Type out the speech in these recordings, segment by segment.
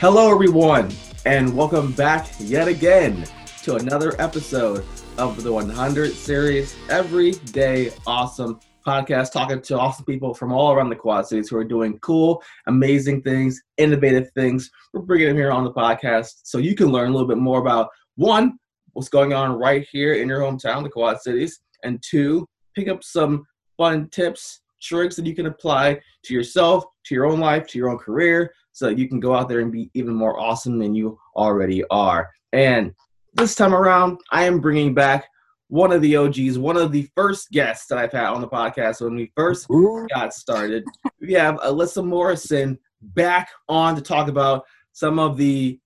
Hello, everyone, and welcome back yet again to another episode of the 100 Series Everyday Awesome podcast, talking to awesome people from all around the Quad Cities who are doing cool, amazing things, innovative things. We're bringing them here on the podcast so you can learn a little bit more about one, what's going on right here in your hometown, the Quad Cities, and two, pick up some fun tips, tricks that you can apply to yourself, to your own life, to your own career, so you can go out there and be even more awesome than you already are. And this time around, I am bringing back one of the OGs, one of the first guests that I've had on the podcast when we first Ooh. got started. we have Alyssa Morrison back on to talk about some of the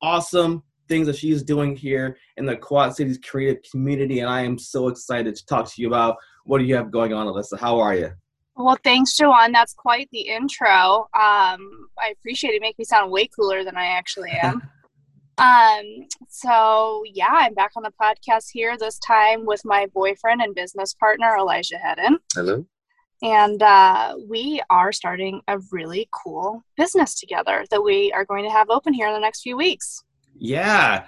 awesome things that she's doing here in the Quad Cities creative community. And I am so excited to talk to you about what do you have going on, Alyssa. How are you? Well, thanks, Joanne. That's quite the intro. Um, I appreciate it. Make me sound way cooler than I actually am. um, so yeah, I'm back on the podcast here this time with my boyfriend and business partner, Elijah Hedden. Hello. And uh, we are starting a really cool business together that we are going to have open here in the next few weeks. Yeah,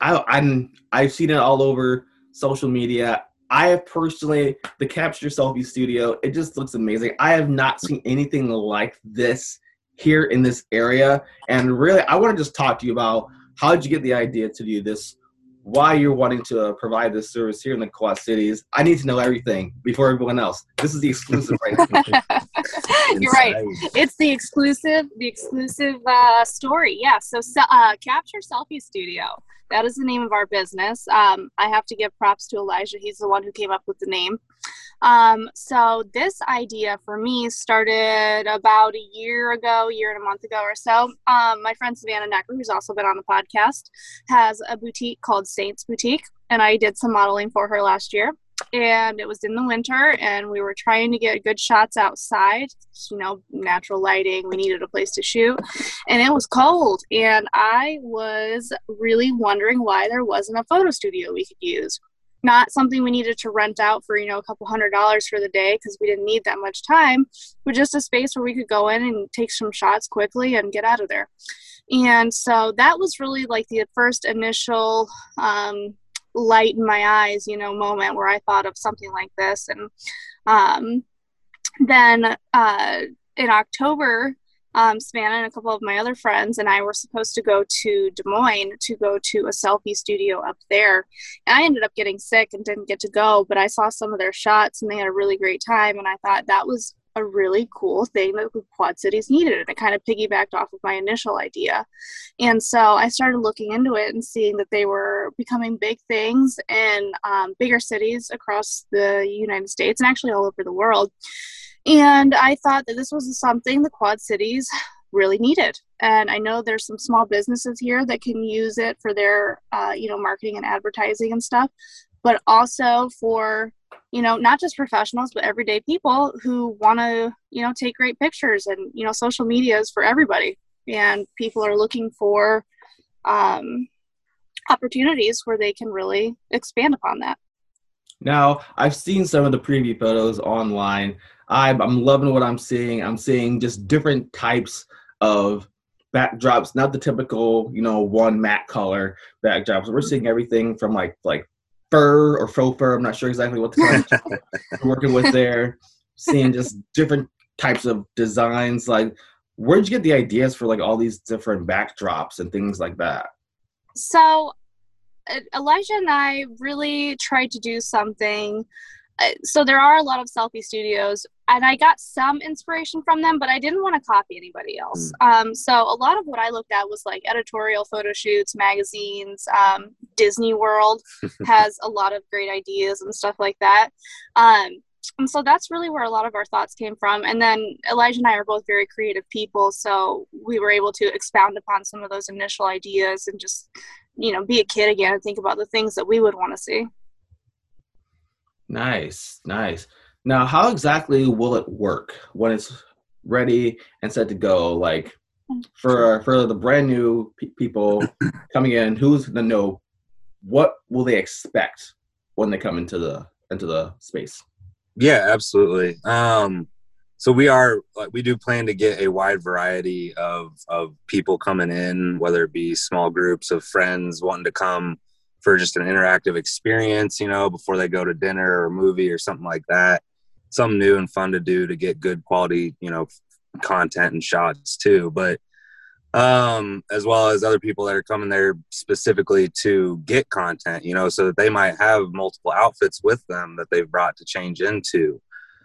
I, I'm. I've seen it all over social media. I have personally the Capture Selfie Studio. It just looks amazing. I have not seen anything like this here in this area, and really, I want to just talk to you about how did you get the idea to do this? Why you're wanting to provide this service here in the Quad Cities? I need to know everything before everyone else. This is the exclusive right You're right. It's the exclusive, the exclusive uh, story. Yeah. So, uh, Capture Selfie Studio that is the name of our business. Um, I have to give props to Elijah. He's the one who came up with the name. Um, so this idea for me started about a year ago, year and a month ago or so. Um, my friend Savannah Necker, who's also been on the podcast, has a boutique called Saints Boutique, and I did some modeling for her last year. And it was in the winter and we were trying to get good shots outside. You know natural lighting. We needed a place to shoot. And it was cold. And i was really wondering why there wasn't a photo studio we could use not something we needed to rent out for you know a couple hundred dollars for the day because we didn't need that much time but just a space where we could go in and take some shots quickly and get out of there and so that was really like the first initial um, light in my eyes, you know, moment where I thought of something like this. And um, then uh, in October, um, Savannah and a couple of my other friends and I were supposed to go to Des Moines to go to a selfie studio up there. And I ended up getting sick and didn't get to go, but I saw some of their shots and they had a really great time. And I thought that was a really cool thing that Quad Cities needed. And it kind of piggybacked off of my initial idea. And so I started looking into it and seeing that they were becoming big things in um, bigger cities across the United States and actually all over the world. And I thought that this was something the Quad Cities really needed. And I know there's some small businesses here that can use it for their, uh, you know, marketing and advertising and stuff, but also for you know not just professionals but everyday people who want to you know take great pictures and you know social media is for everybody and people are looking for um, opportunities where they can really expand upon that now i've seen some of the preview photos online I'm, I'm loving what i'm seeing i'm seeing just different types of backdrops not the typical you know one matte color backdrops we're seeing everything from like like fur or faux fur. I'm not sure exactly what the we're working with there. Seeing just different types of designs. Like, where'd you get the ideas for like all these different backdrops and things like that? So, Elijah and I really tried to do something uh, so there are a lot of selfie studios and i got some inspiration from them but i didn't want to copy anybody else mm. um, so a lot of what i looked at was like editorial photo shoots magazines um, disney world has a lot of great ideas and stuff like that um, and so that's really where a lot of our thoughts came from and then elijah and i are both very creative people so we were able to expound upon some of those initial ideas and just you know be a kid again and think about the things that we would want to see Nice, nice. Now, how exactly will it work when it's ready and set to go? Like for for the brand new pe- people coming in, who's gonna know what will they expect when they come into the into the space? Yeah, absolutely. Um, so we are we do plan to get a wide variety of of people coming in whether it be small groups of friends wanting to come for just an interactive experience you know before they go to dinner or a movie or something like that something new and fun to do to get good quality you know content and shots too. But um as well as other people that are coming there specifically to get content you know so that they might have multiple outfits with them that they've brought to change into.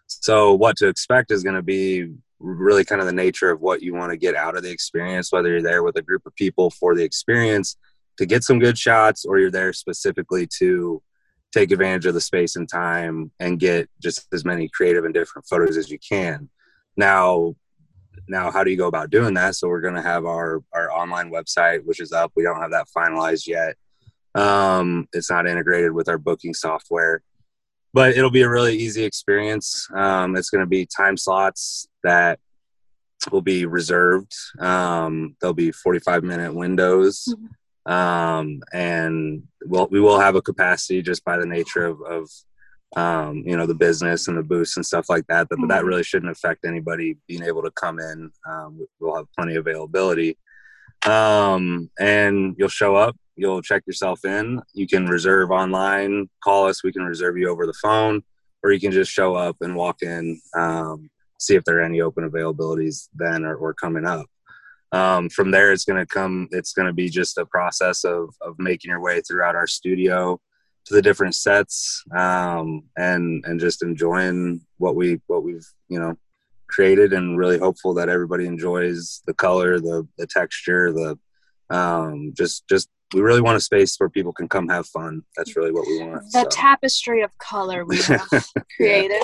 So what to expect is going to be really kind of the nature of what you want to get out of the experience, whether you're there with a group of people for the experience to get some good shots or you're there specifically to take advantage of the space and time and get just as many creative and different photos as you can. Now, now how do you go about doing that? So we're going to have our our online website, which is up. We don't have that finalized yet. Um, it's not integrated with our booking software but it'll be a really easy experience. Um, it's going to be time slots that will be reserved. Um, there'll be 45 minute windows. Mm-hmm. Um, and we'll, we will have a capacity just by the nature of, of um, you know, the business and the booths and stuff like that. But, mm-hmm. that really shouldn't affect anybody being able to come in. Um, we'll have plenty of availability. Um, and you'll show up, you'll check yourself in. You can reserve online, call us, we can reserve you over the phone, or you can just show up and walk in, um, see if there are any open availabilities then or, or coming up. Um, from there, it's going to come, it's going to be just a process of, of making your way throughout our studio to the different sets um, and and just enjoying what we what we've you know created and really hopeful that everybody enjoys the color the the texture the um, just just we really want a space where people can come have fun. That's really what we want. The so. tapestry of color we have created.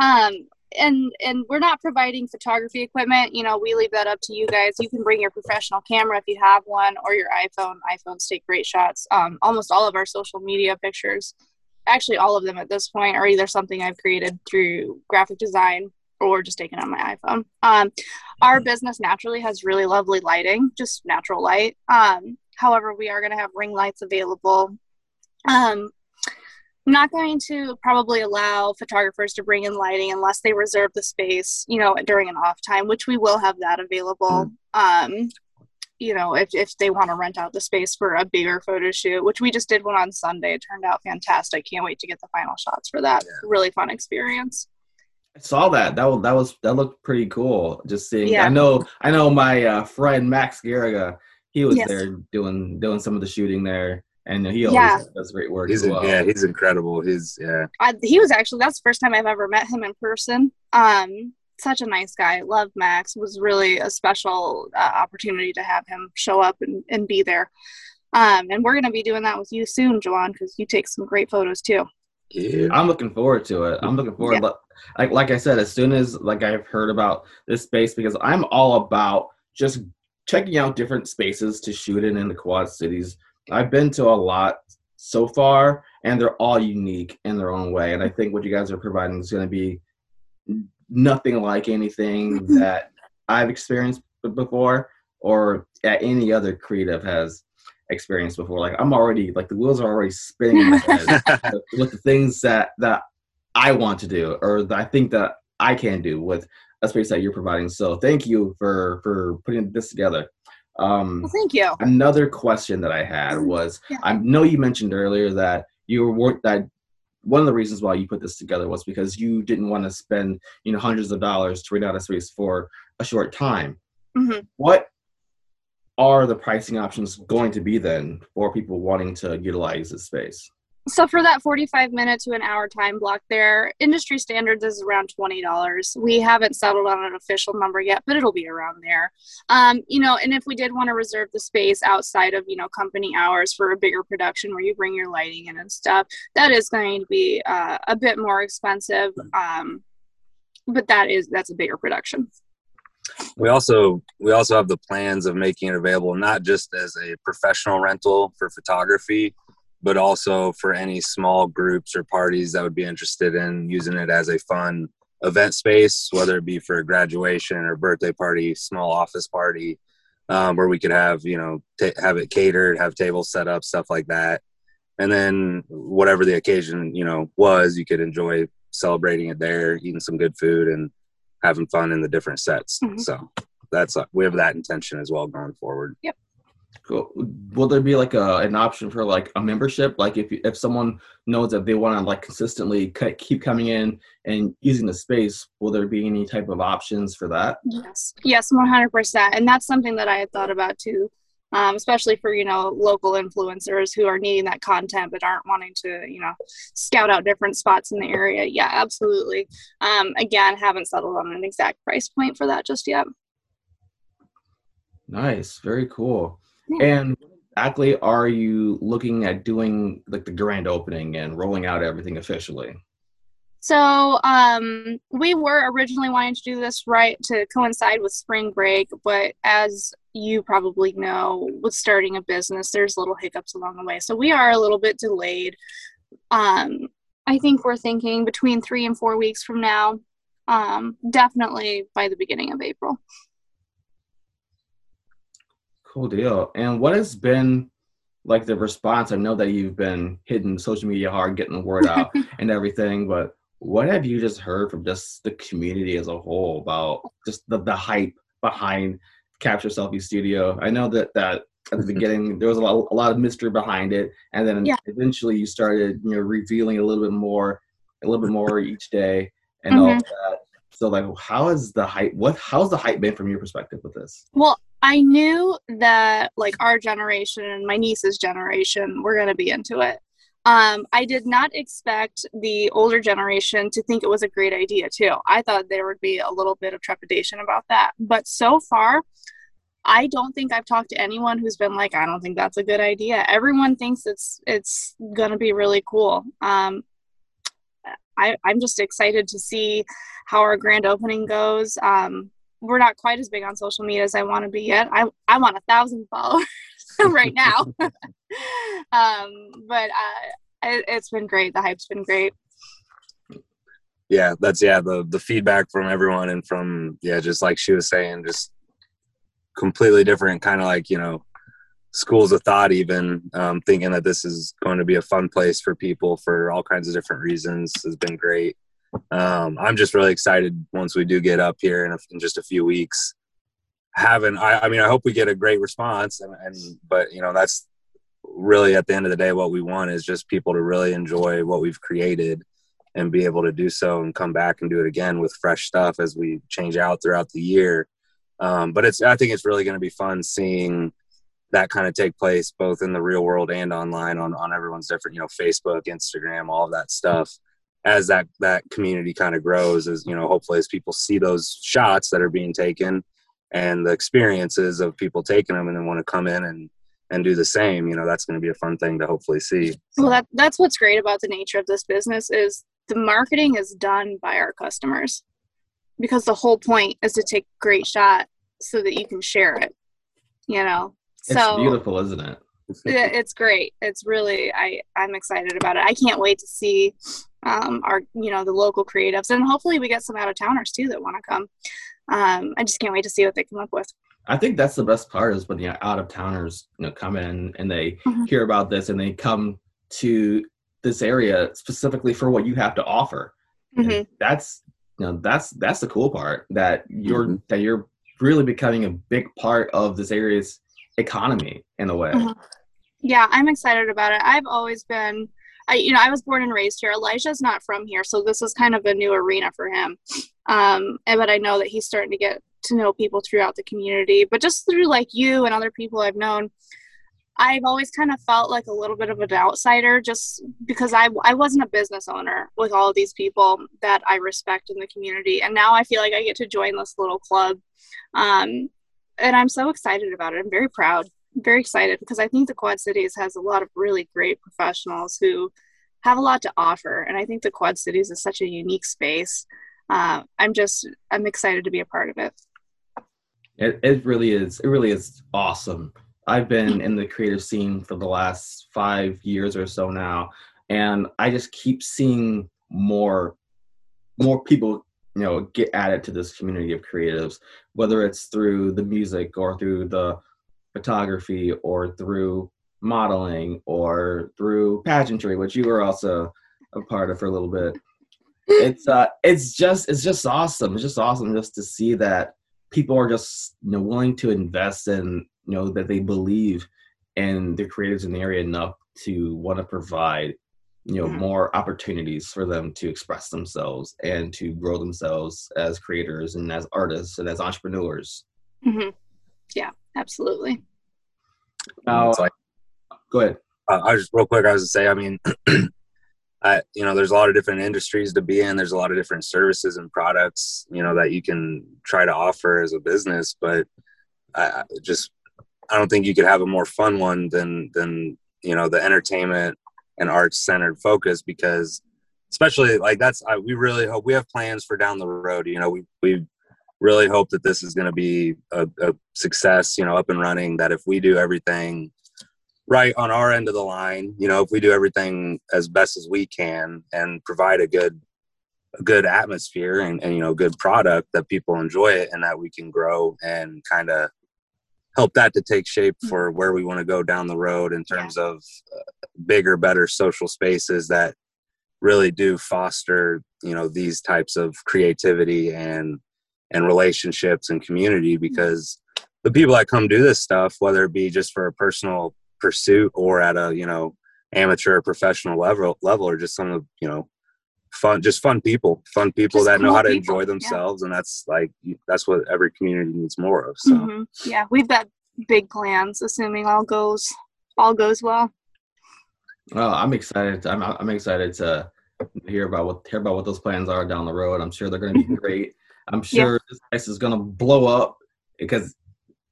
yeah. Um, and and we're not providing photography equipment. You know, we leave that up to you guys. You can bring your professional camera if you have one, or your iPhone. iPhones take great shots. Um, almost all of our social media pictures, actually all of them at this point, are either something I've created through graphic design or just taken on my iPhone. Um, our mm-hmm. business naturally has really lovely lighting, just natural light. Um, however, we are going to have ring lights available. Um, I'm not going to probably allow photographers to bring in lighting unless they reserve the space, you know, during an off time, which we will have that available. Mm-hmm. Um, you know, if, if they want to rent out the space for a bigger photo shoot, which we just did one on Sunday. It turned out fantastic. Can't wait to get the final shots for that. Yeah. Really fun experience. I saw that. That was that was that looked pretty cool. Just seeing. Yeah. I know. I know my uh, friend Max Garriga. He was yes. there doing doing some of the shooting there, and he always yeah. does great work. He's well. yeah, he's incredible. He's yeah. I, he was actually that's the first time I've ever met him in person. Um, such a nice guy. Love Max. It was really a special uh, opportunity to have him show up and, and be there. Um, and we're going to be doing that with you soon, Joanne, because you take some great photos too. Yeah. I'm looking forward to it. I'm looking forward. Yeah. Like like I said, as soon as like I've heard about this space, because I'm all about just checking out different spaces to shoot in in the Quad Cities. I've been to a lot so far, and they're all unique in their own way. And I think what you guys are providing is going to be nothing like anything that I've experienced before or any other creative has experienced before. Like I'm already like the wheels are already spinning in my head with the things that that I want to do or that I think that I can do with a space that you're providing. So thank you for for putting this together. Um, well, thank you. Another question that I had was yeah. I know you mentioned earlier that you were that one of the reasons why you put this together was because you didn't want to spend you know hundreds of dollars to rent out a space for a short time. Mm-hmm. What are the pricing options going to be then for people wanting to utilize this space? So for that 45 minute to an hour time block there, industry standards is around $20. We haven't settled on an official number yet, but it'll be around there. Um, you know, and if we did want to reserve the space outside of, you know, company hours for a bigger production where you bring your lighting in and stuff, that is going to be uh, a bit more expensive. Um, but that is, that's a bigger production we also we also have the plans of making it available not just as a professional rental for photography but also for any small groups or parties that would be interested in using it as a fun event space whether it be for a graduation or birthday party small office party um, where we could have you know t- have it catered have tables set up stuff like that and then whatever the occasion you know was you could enjoy celebrating it there eating some good food and having fun in the different sets. Mhm. So that's uh, we have that intention as well going forward. Cool. Will there be like a an option for like a membership? Like if if someone knows that they want to like consistently keep coming in and using the space, will there be any type of options for that? Yes, yes, one hundred percent, and that's something that I had thought about too, um, especially for you know local influencers who are needing that content but aren't wanting to you know scout out different spots in the area. Yeah, absolutely. Um, again, haven't settled on an exact price point for that just yet. Nice, very cool. And exactly are you looking at doing like the grand opening and rolling out everything officially? So um, we were originally wanting to do this right to coincide with spring break, but as you probably know, with starting a business, there's little hiccups along the way. So we are a little bit delayed. Um, I think we're thinking between three and four weeks from now. Um, definitely by the beginning of April. Cool deal. And what has been like the response? I know that you've been hitting social media hard, getting the word out and everything, but what have you just heard from just the community as a whole about just the, the hype behind Capture Selfie Studio? I know that that at the beginning there was a lot, a lot of mystery behind it, and then Yeah. eventually you started you know revealing a little bit more, a little bit more each day, and all Mhm. that. So like, how is the hype? What how's the hype been from your perspective with this? Well, I knew that like our generation and my niece's generation were going to be into it. Um, I did not expect the older generation to think it was a great idea too. I thought there would be a little bit of trepidation about that, but so far, I don't think I've talked to anyone who's been like, I don't think that's a good idea. Everyone thinks it's it's gonna be really cool. Um, I, I'm just excited to see how our grand opening goes. Um, we're not quite as big on social media as I want to be yet. I I want a thousand followers right now. um, but uh, it, it's been great. The hype's been great. yeah that's yeah the the feedback from everyone and from yeah just like she was saying just completely different kind of like you know schools of thought even um, thinking that this is going to be a fun place for people for all kinds of different reasons has been great um, i'm just really excited once we do get up here in, a, in just a few weeks having I, I mean i hope we get a great response and, and but you know that's really at the end of the day what we want is just people to really enjoy what we've created and be able to do so and come back and do it again with fresh stuff as we change out throughout the year. Um, but it's I think it's really going to be fun seeing that kind of take place both in the real world and online on on everyone's different you know Facebook, Instagram, all of that stuff. As that that community kind of grows, as you know, hopefully as people see those shots that are being taken and the experiences of people taking them and then want to come in and and do the same, you know, that's going to be a fun thing to hopefully see. Well, that that's what's great about the nature of this business is the marketing is done by our customers because the whole point is to take great shot so that you can share it. You know, It's so beautiful, isn't it? It's great. It's really I I'm excited about it. I can't wait to see um, our you know the local creatives and hopefully we get some out of towners too that want to come. Um, I just can't wait to see what they come up with. I think that's the best part is when the out of towners, you know, come in and they Mhm. hear about this and they come to this area specifically for what you have to offer. Mhm. That's you know that's that's the cool part that you're Mhm. that you're really becoming a big part of this area's economy in a way. Mhm. Yeah, I'm excited about it. I've always been, I you know, I was born and raised here. Elijah's not from here, so this is kind of a new arena for him. Um, and, but I know that he's starting to get to know people throughout the community. But just through like you and other people I've known, I've always kind of felt like a little bit of an outsider, just because I I wasn't a business owner with all of these people that I respect in the community, and now I feel like I get to join this little club. Um, and I'm so excited about it. I'm very proud very excited because I think the Quad Cities has a lot of really great professionals who have a lot to offer, and I think the Quad Cities is such a unique space. Uh, I'm just I'm excited to be a part of it. It it really is. It really is awesome. I've been in the creative scene for the last five years or so now, and I just keep seeing more more people you know get added to this community of creatives, whether it's through the music or through the photography or through modeling or through pageantry, which you were also a part of for a little bit. it's uh it's just it's just awesome it's just awesome just to see that people are just you know willing to invest in you know that they believe in the creators in the area enough to want to provide you know mm-hmm. more opportunities for them to express themselves and to grow themselves as creators and as artists and as entrepreneurs mm-hmm. yeah absolutely now like, go ahead uh, i just real quick i was to say i mean I, you know, there's a lot of different industries to be in. There's a lot of different services and products, you know, that you can try to offer as a business. But I just, I don't think you could have a more fun one than than you know the entertainment and arts centered focus because, especially like that's I, we really hope we have plans for down the road. You know, we we really hope that this is going to be a, a success. You know, up and running. That if we do everything right on our end of the line you know if we do everything as best as we can and provide a good a good atmosphere and, and you know good product that people enjoy it and that we can grow and kind of help that to take shape mm-hmm. for where we want to go down the road in terms of uh, bigger better social spaces that really do foster you know these types of creativity and and relationships and community mm-hmm. because the people that come do this stuff whether it be just for a personal pursuit or at a you know amateur professional level level or just some of you know fun just fun people fun people just that cool know how to enjoy themselves yeah. and that's like that's what every community needs more of so mm-hmm. yeah we've got big plans assuming all goes all goes well well i'm excited i'm, I'm excited to hear about what hear about what those plans are down the road i'm sure they're going to be great i'm sure yeah. this place is going to blow up because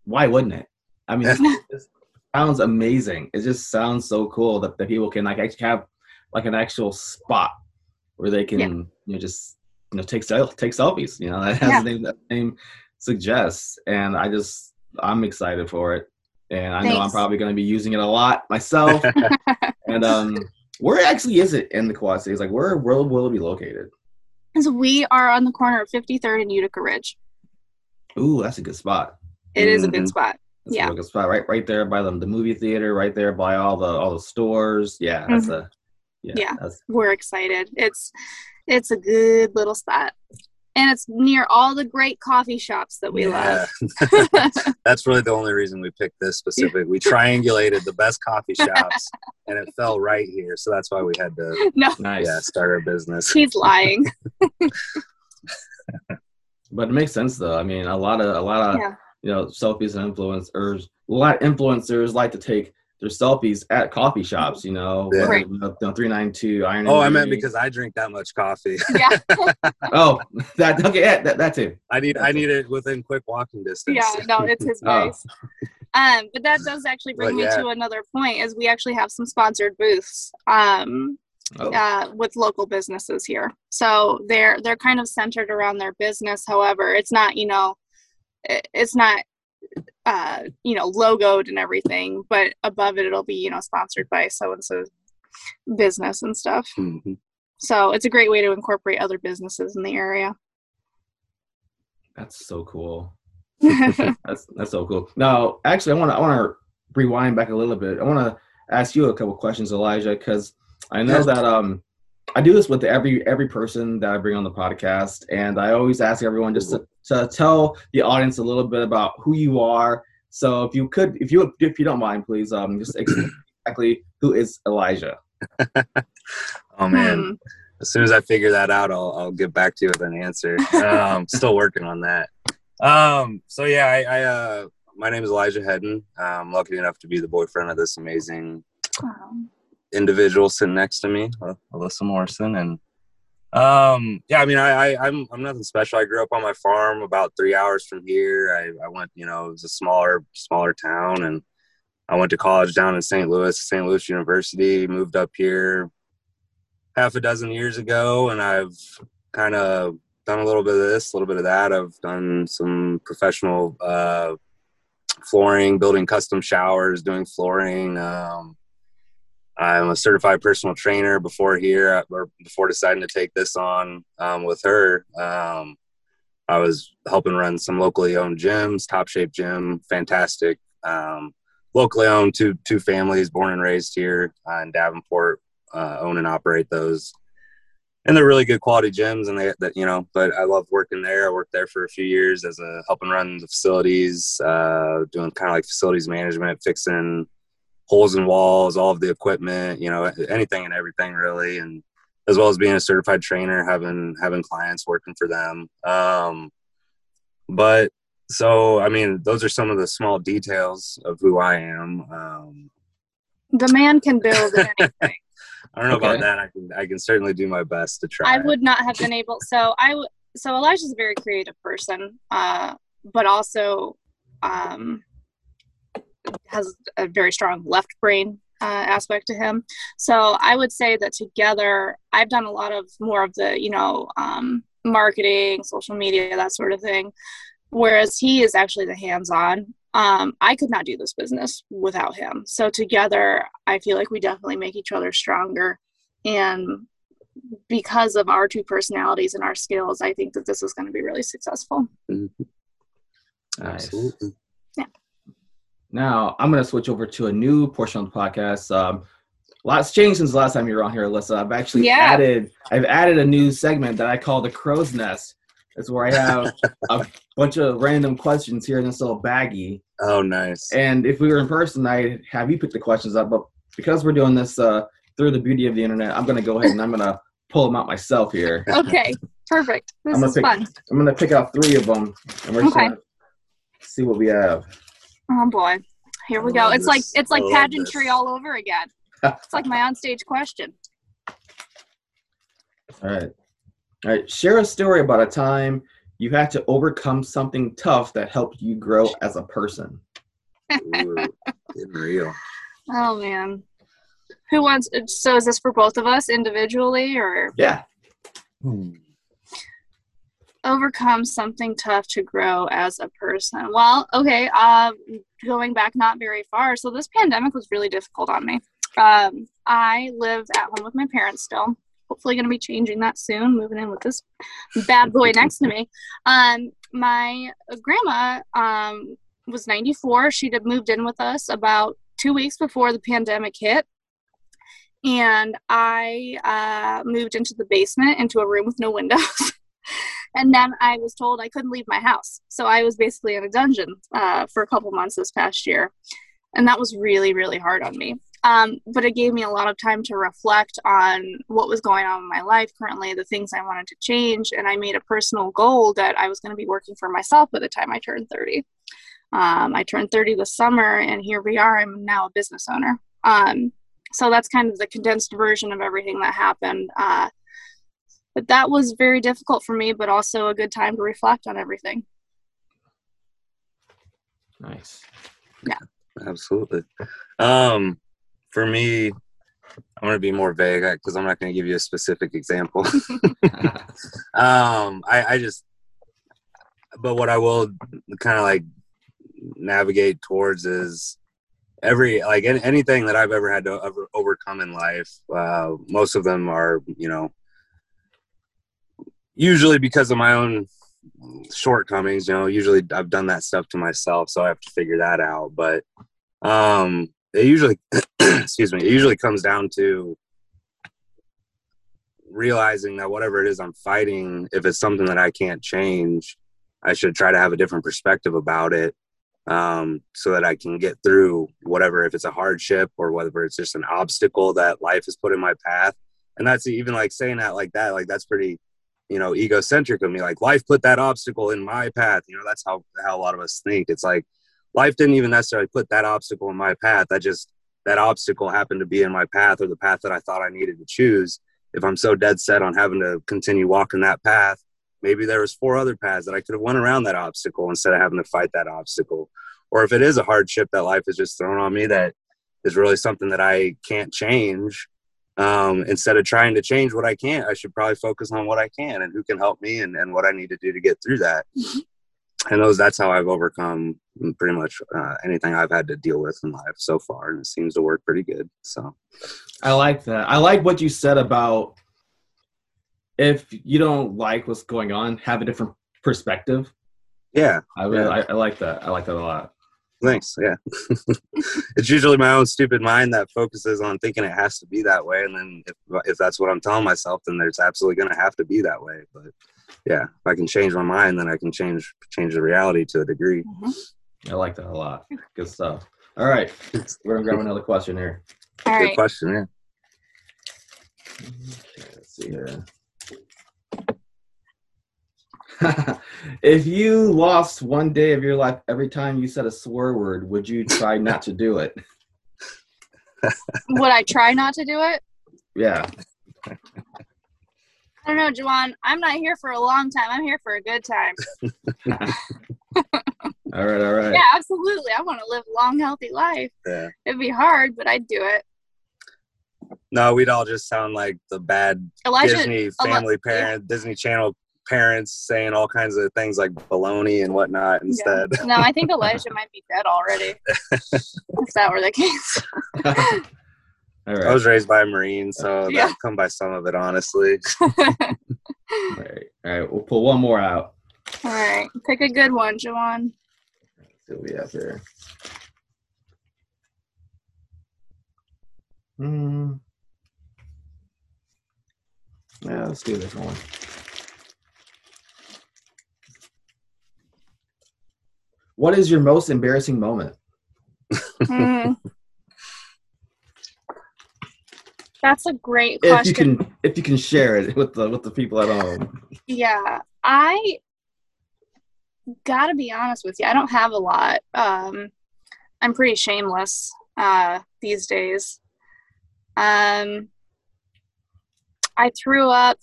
why wouldn't it i mean it's, sounds amazing. It just sounds so cool that the people can like actually have like an actual spot where they can yeah. you know just you know take take selfies. You know that has yeah. the name that name suggests, and I just I'm excited for it, and I Thanks. know I'm probably going to be using it a lot myself. and um, where actually is it in the Quad Cities? Like where will will it be located? So we are on the corner of 53rd and Utica Ridge. Ooh, that's a good spot. It mm-hmm. is a good mm-hmm. spot. That's yeah. a good spot right right there by the, the movie theater, right there by all the all the stores. Yeah, that's mm-hmm. a yeah. yeah we're excited. It's it's a good little spot. And it's near all the great coffee shops that we yeah. love. that's really the only reason we picked this specific. We triangulated the best coffee shops and it fell right here. So that's why we had to no. nice. yeah, start our business. He's lying. but it makes sense though. I mean, a lot of a lot of yeah you know, selfies and influencers. A lot of influencers like to take their selfies at coffee shops, you know, yeah. right. you know, 392 Iron. Oh, I meant because I drink that much coffee. Yeah. oh, that okay, yeah, that, that too. I need That's I need it. it within quick walking distance. Yeah, no, it's his voice. oh. Um, but that does actually bring but, me yeah. to another point, is we actually have some sponsored booths. Um, Oh. Uh, with local businesses here. So they're they're kind of centered around their business. However, it's not you know it's not uh, you know logoed and everything, but above it it'll be you know sponsored by so and so business and stuff. Mm-hmm. So it's a great way to incorporate other businesses in the area. That's so cool. that's that's so cool. Now, actually, I want to I want to rewind back a little bit. I want to ask you a couple questions, Elijah, because I know that um I do this with every every person that I bring on the podcast, and I always ask everyone just to, to tell the audience a little bit about who you are. So if you could, if you if you don't mind, please um just explain exactly who is Elijah. oh man. Hmm. As soon as I figure that out, I'll, I'll get back to you with an answer. Um, still working on that. Um, so yeah, I, I uh, my name is Elijah Hedden. I'm lucky enough to be the boyfriend of this amazing individual sitting next to me, Alyssa Morrison, and um, yeah, I mean, I, I am I'm, I'm nothing special. I grew up on my farm about three hours from here. I, I went, you know, it was a smaller smaller town, and I went to college down in St. Louis, St. Louis University. Moved up here half a dozen years ago, and I've kind of done a little bit of this, a little bit of that. I've done some professional uh, flooring, building custom showers, doing flooring. Um, I'm a certified personal trainer before here, uh, or before deciding to take this on um, with her. Um, I was helping run some locally owned gyms, Top Shape Gym, fantastic. Um, locally owned, two two families, born and raised here uh, in Davenport, uh, own and operate those. and they're really good quality gyms and they that you know but i love working there i worked there for a few years as a helping run the facilities uh, doing kind of like facilities management fixing holes in walls all of the equipment you know anything and everything really and as well as being a certified trainer having having clients working for them um, but so i mean those are some of the small details of who i am um, the man can build anything I don't know okay. about that. I can I can certainly do my best to try. I would not have been able. So I w- so Elijah's a very creative person, uh, but also um, has a very strong left brain uh, aspect to him. So I would say that together, I've done a lot of more of the you know um, marketing, social media, that sort of thing, whereas he is actually the hands-on um, I could not do this business without him. So together, I feel like we definitely make each other stronger. And because of our two personalities and our skills, I think that this is going to be really successful. Mm-hmm. Absolutely. Yeah. Now I'm going to switch over to a new portion of the podcast. Um, lots changed since the last time you were on here, Alyssa. I've actually yeah. added I've added a new segment that I call the crow's nest. It's where I have a bunch of random questions here in this little baggie. Oh, nice. And if we were in person, I'd have you pick the questions up. But because we're doing this uh, through the beauty of the internet, I'm going to go ahead and I'm going to pull them out myself here. Okay, perfect. This I'm gonna is pick, fun. I'm going to pick out three of them, and we're okay. going to see what we have. Oh boy, here we go. It's this. like it's like pageantry this. all over again. it's like my onstage question. All right. All right, share a story about a time you had to overcome something tough that helped you grow as a person. Ooh, real. Oh man, who wants? So is this for both of us individually, or yeah? Hmm. Overcome something tough to grow as a person. Well, okay. Um, going back not very far. So this pandemic was really difficult on me. Um, I live at home with my parents still hopefully going to be changing that soon, moving in with this bad boy next to me. Um, my grandma um, was 94. She'd have moved in with us about two weeks before the pandemic hit. And I uh, moved into the basement into a room with no windows. and then I was told I couldn't leave my house. So I was basically in a dungeon uh, for a couple months this past year. And that was really, really hard on me. Um, but it gave me a lot of time to reflect on what was going on in my life currently, the things I wanted to change. And I made a personal goal that I was going to be working for myself by the time I turned 30. Um, I turned 30 this summer, and here we are. I'm now a business owner. Um, so that's kind of the condensed version of everything that happened. Uh, but that was very difficult for me, but also a good time to reflect on everything. Nice. Yeah. Absolutely. Um, for me, I'm going to be more vague because I'm not going to give you a specific example. um, I, I just, but what I will kind of like navigate towards is every like anything that I've ever had to ever overcome in life. Uh, most of them are, you know, usually because of my own shortcomings. You know, usually I've done that stuff to myself, so I have to figure that out. But um, it usually excuse me it usually comes down to realizing that whatever it is i'm fighting if it's something that i can't change i should try to have a different perspective about it um, so that i can get through whatever if it's a hardship or whether it's just an obstacle that life has put in my path and that's even like saying that like that like that's pretty you know egocentric of me like life put that obstacle in my path you know that's how how a lot of us think it's like life didn't even necessarily put that obstacle in my path. I just that obstacle happened to be in my path or the path that I thought I needed to choose. If I'm so dead set on having to continue walking that path, maybe there was four other paths that I could have went around that obstacle instead of having to fight that obstacle. Or if it is a hardship that life has just thrown on me that is really something that I can't change, um, instead of trying to change what I can't, I should probably focus on what I can and who can help me and, and what I need to do to get through that. Mm-hmm and those that's how I've overcome pretty much uh, anything I've had to deal with in life so far, and it seems to work pretty good. So, I like that. I like what you said about if you don't like what's going on, have a different perspective. Yeah, I really, yeah. I, I, like that. I like that a lot. Thanks. Yeah. it's usually my own stupid mind that focuses on thinking it has to be that way. And then if, if that's what I'm telling myself, then there's absolutely going to have to be that way. But yeah, if I can change my mind, then I can change, change the reality to a degree. Mm-hmm. I like that a lot. Good stuff. All right. We're going to grab another question here. All Good right. question. Yeah. Okay, let's see here. if you lost one day of your life every time you said a swear word, would you try not to do it? Would I try not to do it? Yeah. I don't know, Juwan. I'm not here for a long time. I'm here for a good time. all right, all right. Yeah, absolutely. I want to live a long, healthy life. Yeah. It'd be hard, but I'd do it. No, we'd all just sound like the bad Elijah, Disney Eli- family parent, Disney Channel parents saying all kinds of things like baloney and whatnot instead. no, I think Elijah might be dead already. if that were the case. all I was raised by a Marine, so Yeah. that come by some of it, honestly. All right. All right. We'll pull one more out. All right. Pick a good one, Juwan. Let's see what we have here. Hmm. Yeah, let's do this one. What is your most embarrassing moment? Hmm. That's a great If question. you can, if you can share it with the with the people at home. Yeah, I gotta be honest with you. I don't have a lot. Um, I'm pretty shameless uh, these days. Um, I threw up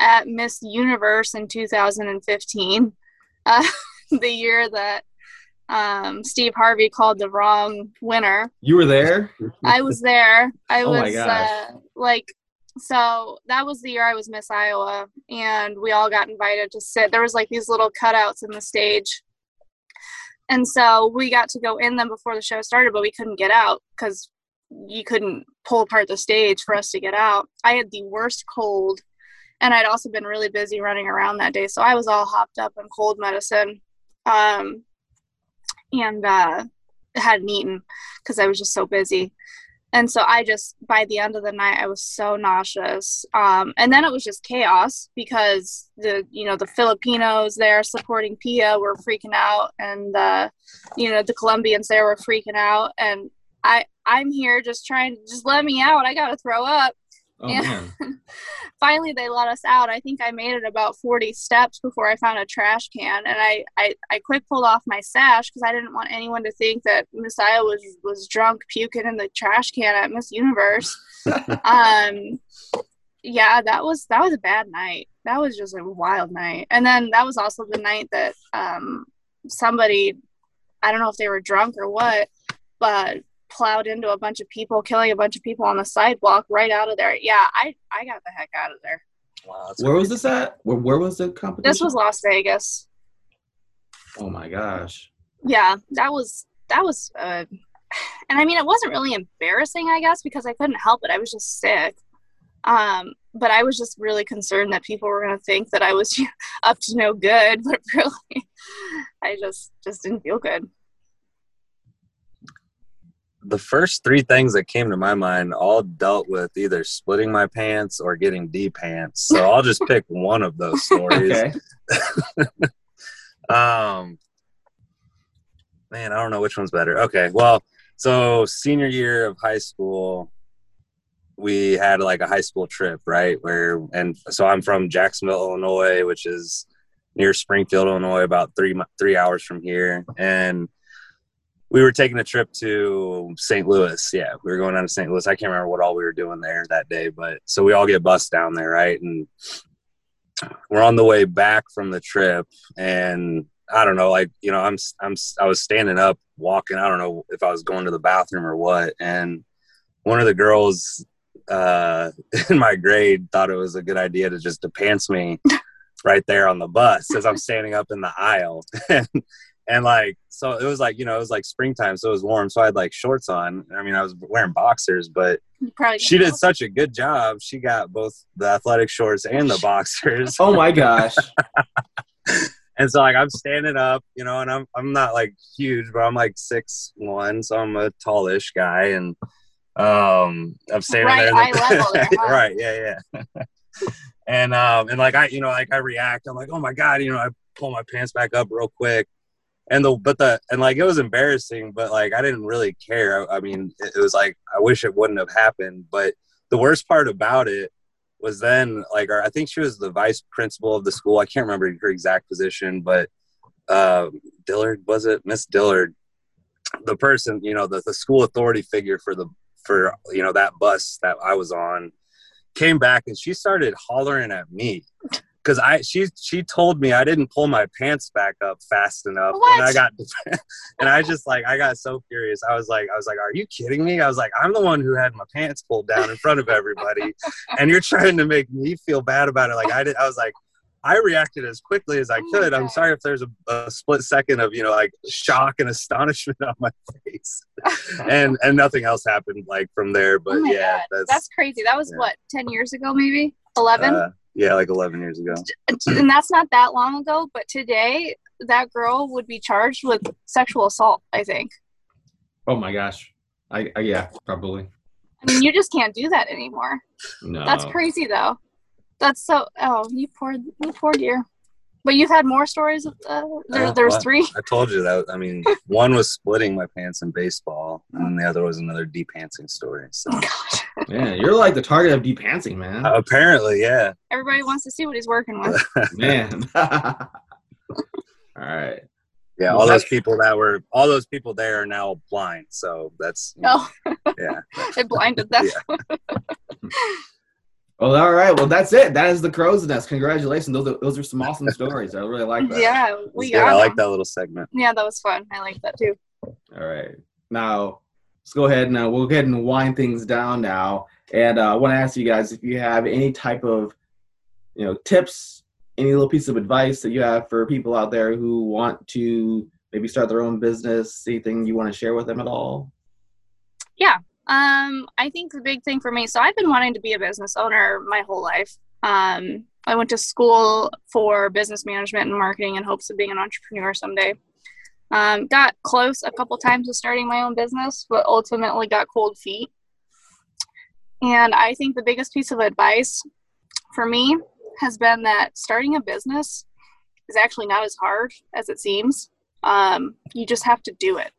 at Miss Universe in 2015, uh, the year that um, Steve Harvey called the wrong winner. You were there. I was there. I Oh was uh, like, so that was the year I was Miss Iowa, and we all got invited to sit. There was like these little cutouts in the stage, and so we got to go in them before the show started, but we couldn't get out because you couldn't pull apart the stage for us to get out. I had the worst cold, and I'd also been really busy running around that day, so I was all hopped up on cold medicine. Um, and uh, hadn't eaten because I was just so busy. And so I just, by the end of the night, I was so nauseous. Um, and then it was just chaos because the, you know, the Filipinos there supporting Pia were freaking out, and uh, you know, the Colombians there were freaking out. And I, I'm here just trying to just let me out. I got to throw up. Oh man. Finally, they let us out. I think I made it about 40 steps before I found a trash can, and I I, I quick pulled off my sash because I didn't want anyone to think that Miss Iowa was was drunk puking in the trash can at Miss Universe. um, yeah, that was that was a bad night. That was just a wild night. And then that was also the night that um somebody, I don't know if they were drunk or what, but plowed into a bunch of people, killing a bunch of people on the sidewalk right out of there. Yeah, I I got the heck out of there. Wow, Where was this at? Where, where was the competition? This was Las Vegas. Oh my gosh. Yeah, that was that was uh and I mean it wasn't really embarrassing, I guess, because I couldn't help it. I was just sick. Um, but I was just really concerned that people were gonna think that I was up to no good, but really I just just didn't feel good. The first three things that came to my mind all dealt with either splitting my pants or getting D pants. So I'll just pick one of those stories. Okay. Um, man, I don't know which one's better. Okay, well, so senior year of high school, we had like a high school trip, right? Where and so I'm from Jacksonville, Illinois, which is near Springfield, Illinois, about three three hours from here, and we were taking a trip to St. Louis. Yeah, we were going down to St. Louis. I can't remember what all we were doing there that day, but so we all get bused down there, right? And we're on the way back from the trip, and I don't know, like you know, I'm I'm I was standing up, walking. I don't know if I was going to the bathroom or what, and one of the girls uh, in my grade thought it was a good idea to just to pants me right there on the bus as I'm standing up in the aisle. and, and like, so it was like, you know, it was like springtime, so it was warm. So I had like shorts on. I mean, I was wearing boxers, but You probably she did such a good job. She got both the athletic shorts and the boxers. Oh my gosh. and so like I'm standing up, you know, and I'm I'm not like huge, but I'm like six one, so I'm a tallish guy, and um, I'm standing right, there, eye level there, huh? right, yeah, yeah, and um, and like I, you know, like I react, I'm like, oh my god, you know, I pull my pants back up real quick, and the but the and like it was embarrassing, but like I didn't really care. I, I mean, it, it was like I wish it wouldn't have happened, but the worst part about it was then like our, I think she was the vice principal of the school. I can't remember her exact position, but uh, Dillard was it Miss Dillard, the person you know the, the school authority figure for the for you know that bus that I was on came back and she started hollering at me because I she she told me I didn't pull my pants back up fast enough What? and I got and I just like I got so furious I was like I was like are you kidding me I was like I'm the one who had my pants pulled down in front of everybody and you're trying to make me feel bad about it like I did I was like I reacted as quickly as I Oh could. I'm sorry if there's a, a split second of you know like shock and astonishment on my face, and and nothing else happened like from there. But oh yeah, that's, that's crazy. That was yeah. what ten years ago, maybe eleven. uh, yeah, like 11 years ago. and that's not that long ago but today that girl would be charged with sexual assault i think Oh my gosh. I, I yeah, probably. i mean you just can't do that anymore No. that's crazy though that's so oh you poor you poor dear but you've had more stories of uh, there, Uh, there's what? three I told you that. I mean, one was splitting my pants in baseball, and then the other was another depantsing story. So Man, you're like the target of depantsing, man. apparently, yeah. everybody wants to see what he's working with man. all right. Yeah, all those people that were, all those people there are now blind. So that's, you know, oh yeah. it blinded them Well, all right. Well, that's it. That is the crow's nest. Congratulations. Those are, those are some awesome stories. I really like that. yeah we It's good. got I like that little segment. yeah that was fun i like that too All right. Now, let's go ahead and uh, we'll go ahead and wind things down now. And uh, I want to ask you guys if you have any type of, you know, tips, any little piece of advice that you have for people out there who want to maybe start their own business, anything you want to share with them at all? Um, I think the big thing for me, so I've been wanting to be a business owner my whole life. Um, I went to school for business management and marketing in hopes of being an entrepreneur someday. Um, got close a couple times to starting my own business, but ultimately got cold feet. And I think the biggest piece of advice for me has been that starting a business is actually not as hard as it seems. Um, you just have to do it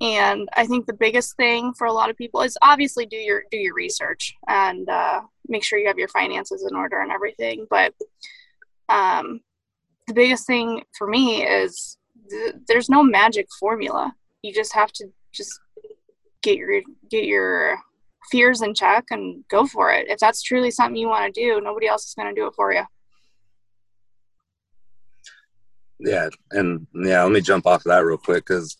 and i think the biggest thing for a lot of people is obviously do your do your research and uh, make sure you have your finances in order and everything. But um, the biggest thing for me is th- there's no magic formula. You just have to just get your get your fears in check and go for it. If that's truly something you want to do nobody else is going to do it for you. Yeah, and yeah, let me jump off of that real quick because,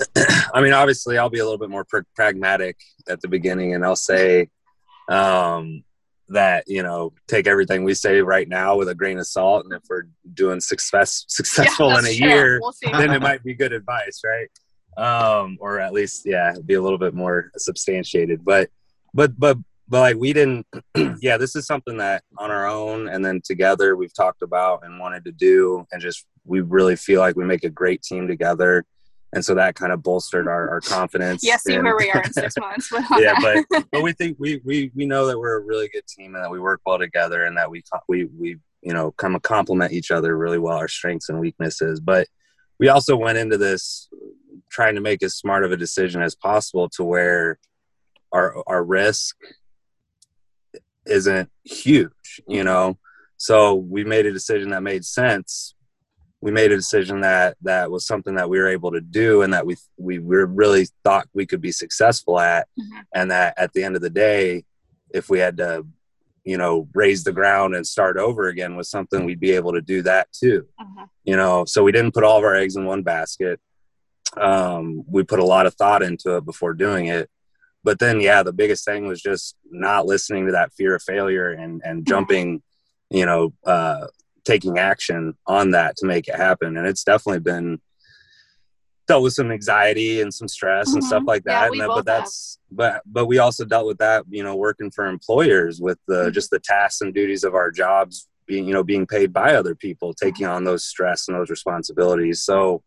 I mean, obviously, I'll be a little bit more pr- pragmatic at the beginning, and I'll say um, that you know take everything we say right now with a grain of salt, and if we're doing success successful in a true. year, we'll then it might be good advice, right? Um, or at least, yeah, be a little bit more substantiated. But, but, but, but like we didn't. yeah, this is something that on our own and then together we've talked about and wanted to do, and just we really feel like we make a great team together, and so that kind of bolstered our, our confidence. yes, see in- where we are in six months but yeah, that. but but we think we we we know that we're a really good team and that we work well together and that we we we you know kind of complement each other really well our strengths and weaknesses. But we also went into this trying to make as smart of a decision as possible to where our our risk isn't huge, you know. So we made a decision that made sense. We made a decision that that was something that we were able to do and that we we were really thought we could be successful at. Mhm. and that at the end of the day if we had to you know raze the ground and start over again with something we'd be able to do that too. Mhm. you know so we didn't put all of our eggs in one basket. Um, we put a lot of thought into it before doing it. But then yeah the biggest thing was just not listening to that fear of failure and and jumping you know uh, taking action on that to make it happen. And it's definitely been dealt with some anxiety and some stress and stuff Mhm. like that. we and that, but that's but but we also dealt with that you know working for employers with the Mhm. just the tasks and duties of our jobs being you know being paid by other people taking on those stress and those responsibilities. So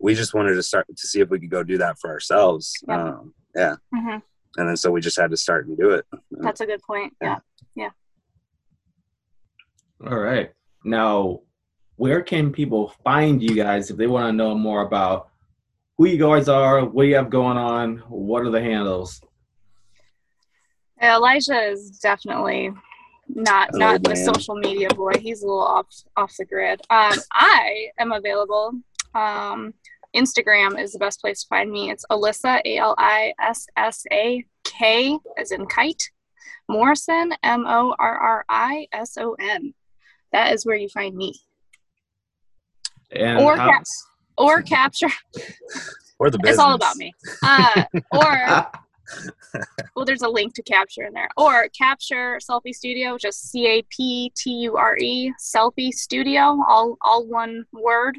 we just wanted to start to see if we could go do that for ourselves. Yeah, um, yeah. Mm-hmm. and then so we just had to start and do it. That's a good point. Yeah. Yeah. All right now where can people find you guys if they want to know more about who you guys are what you have going on what are the handles elijah is definitely not oh, not man. the social media boy. He's a little off off the grid. Um, I am available. Um, Instagram is the best place to find me. It's Alissa A L I S S A K as in kite. Morrison M O R R I S O N. That is where you find me. And or cap- or capture. Or the business. It's all about me. Uh, or well, there's a link to capture in there. Or capture selfie studio, just C A P T U R E selfie studio, all all one word.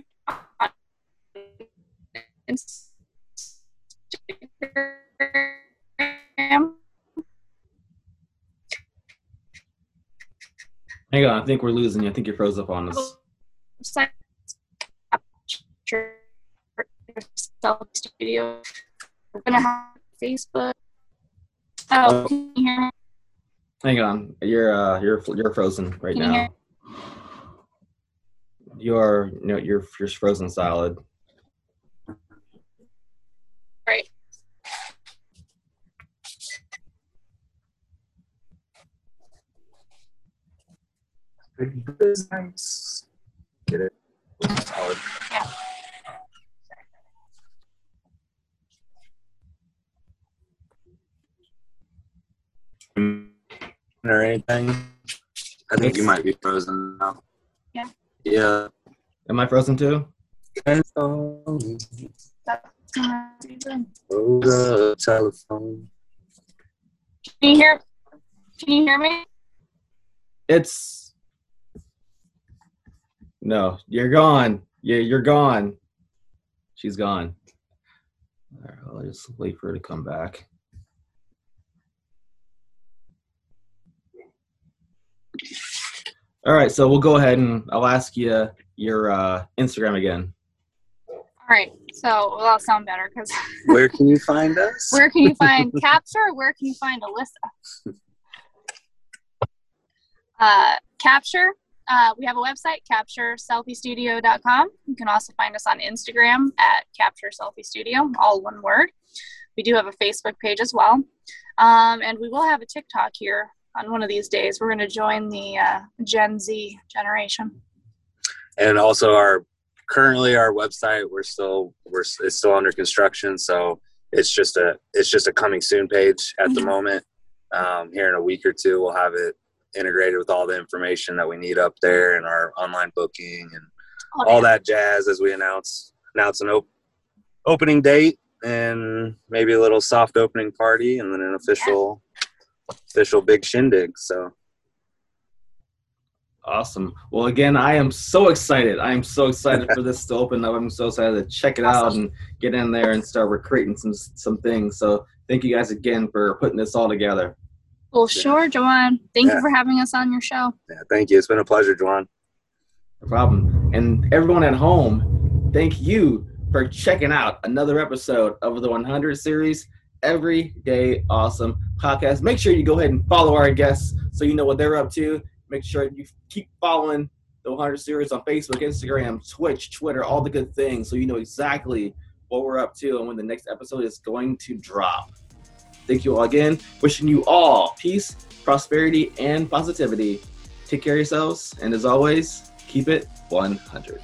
Hang on, I think we're losing you. I think you're froze up on us. Studio. We're gonna have Facebook. Oh, can you hear me? Hang on, you're uh, you're you're frozen right can now. You are you know, you're you're frozen solid. Right. Nice. Get it. Solid. Yeah. or anything? I think you might be frozen now. Yeah. Yeah. Am I frozen too? Oh, telephone. Can you hear? Can you hear me? It's no. You're gone. Yeah, you're gone. She's gone. All right, I'll just wait for her to come back. All right, so we'll go ahead and I'll ask you your uh, Instagram again. All right, so well, that'll sound better because. where can you find us? Where can you find Capture? Where can you find Alissa? Uh, Capture. Uh, we have a website, captureselfiestudio.com. You can also find us on Instagram at Capture Selfie Studio, all one word. We do have a Facebook page as well. Um, and we will have a TikTok here on one of these days. We're going to join the uh, Gen Z generation. And also, our currently our website we're still we're it's still under construction, so it's just a it's just a coming soon page at the mm-hmm. moment. Um, here in a week or two, we'll have it integrated with all the information that we need up there and our online booking and oh, all that jazz as we announce announce an op- opening date and maybe a little soft opening party and then an official official big shindig. So awesome. Well, again, I am so excited. I am so excited for this to open up. I'm so excited to check it awesome. out and get in there and start recreating some some things. So thank you guys again for putting this all together. Well, sure, Joanne. Thank yeah. you for having us on your show. Yeah, thank you. It's been a pleasure, Joanne. No problem. And everyone at home, thank you for checking out another episode of the 100 series Everyday Awesome podcast. Make sure you go ahead and follow our guests so you know what they're up to. Make sure you keep following the 100 series on Facebook, Instagram, Twitch, Twitter, all the good things so you know exactly what we're up to and when the next episode is going to drop. Thank you all again. Wishing you all peace, prosperity, and positivity. Take care of yourselves, and as always, keep it 100.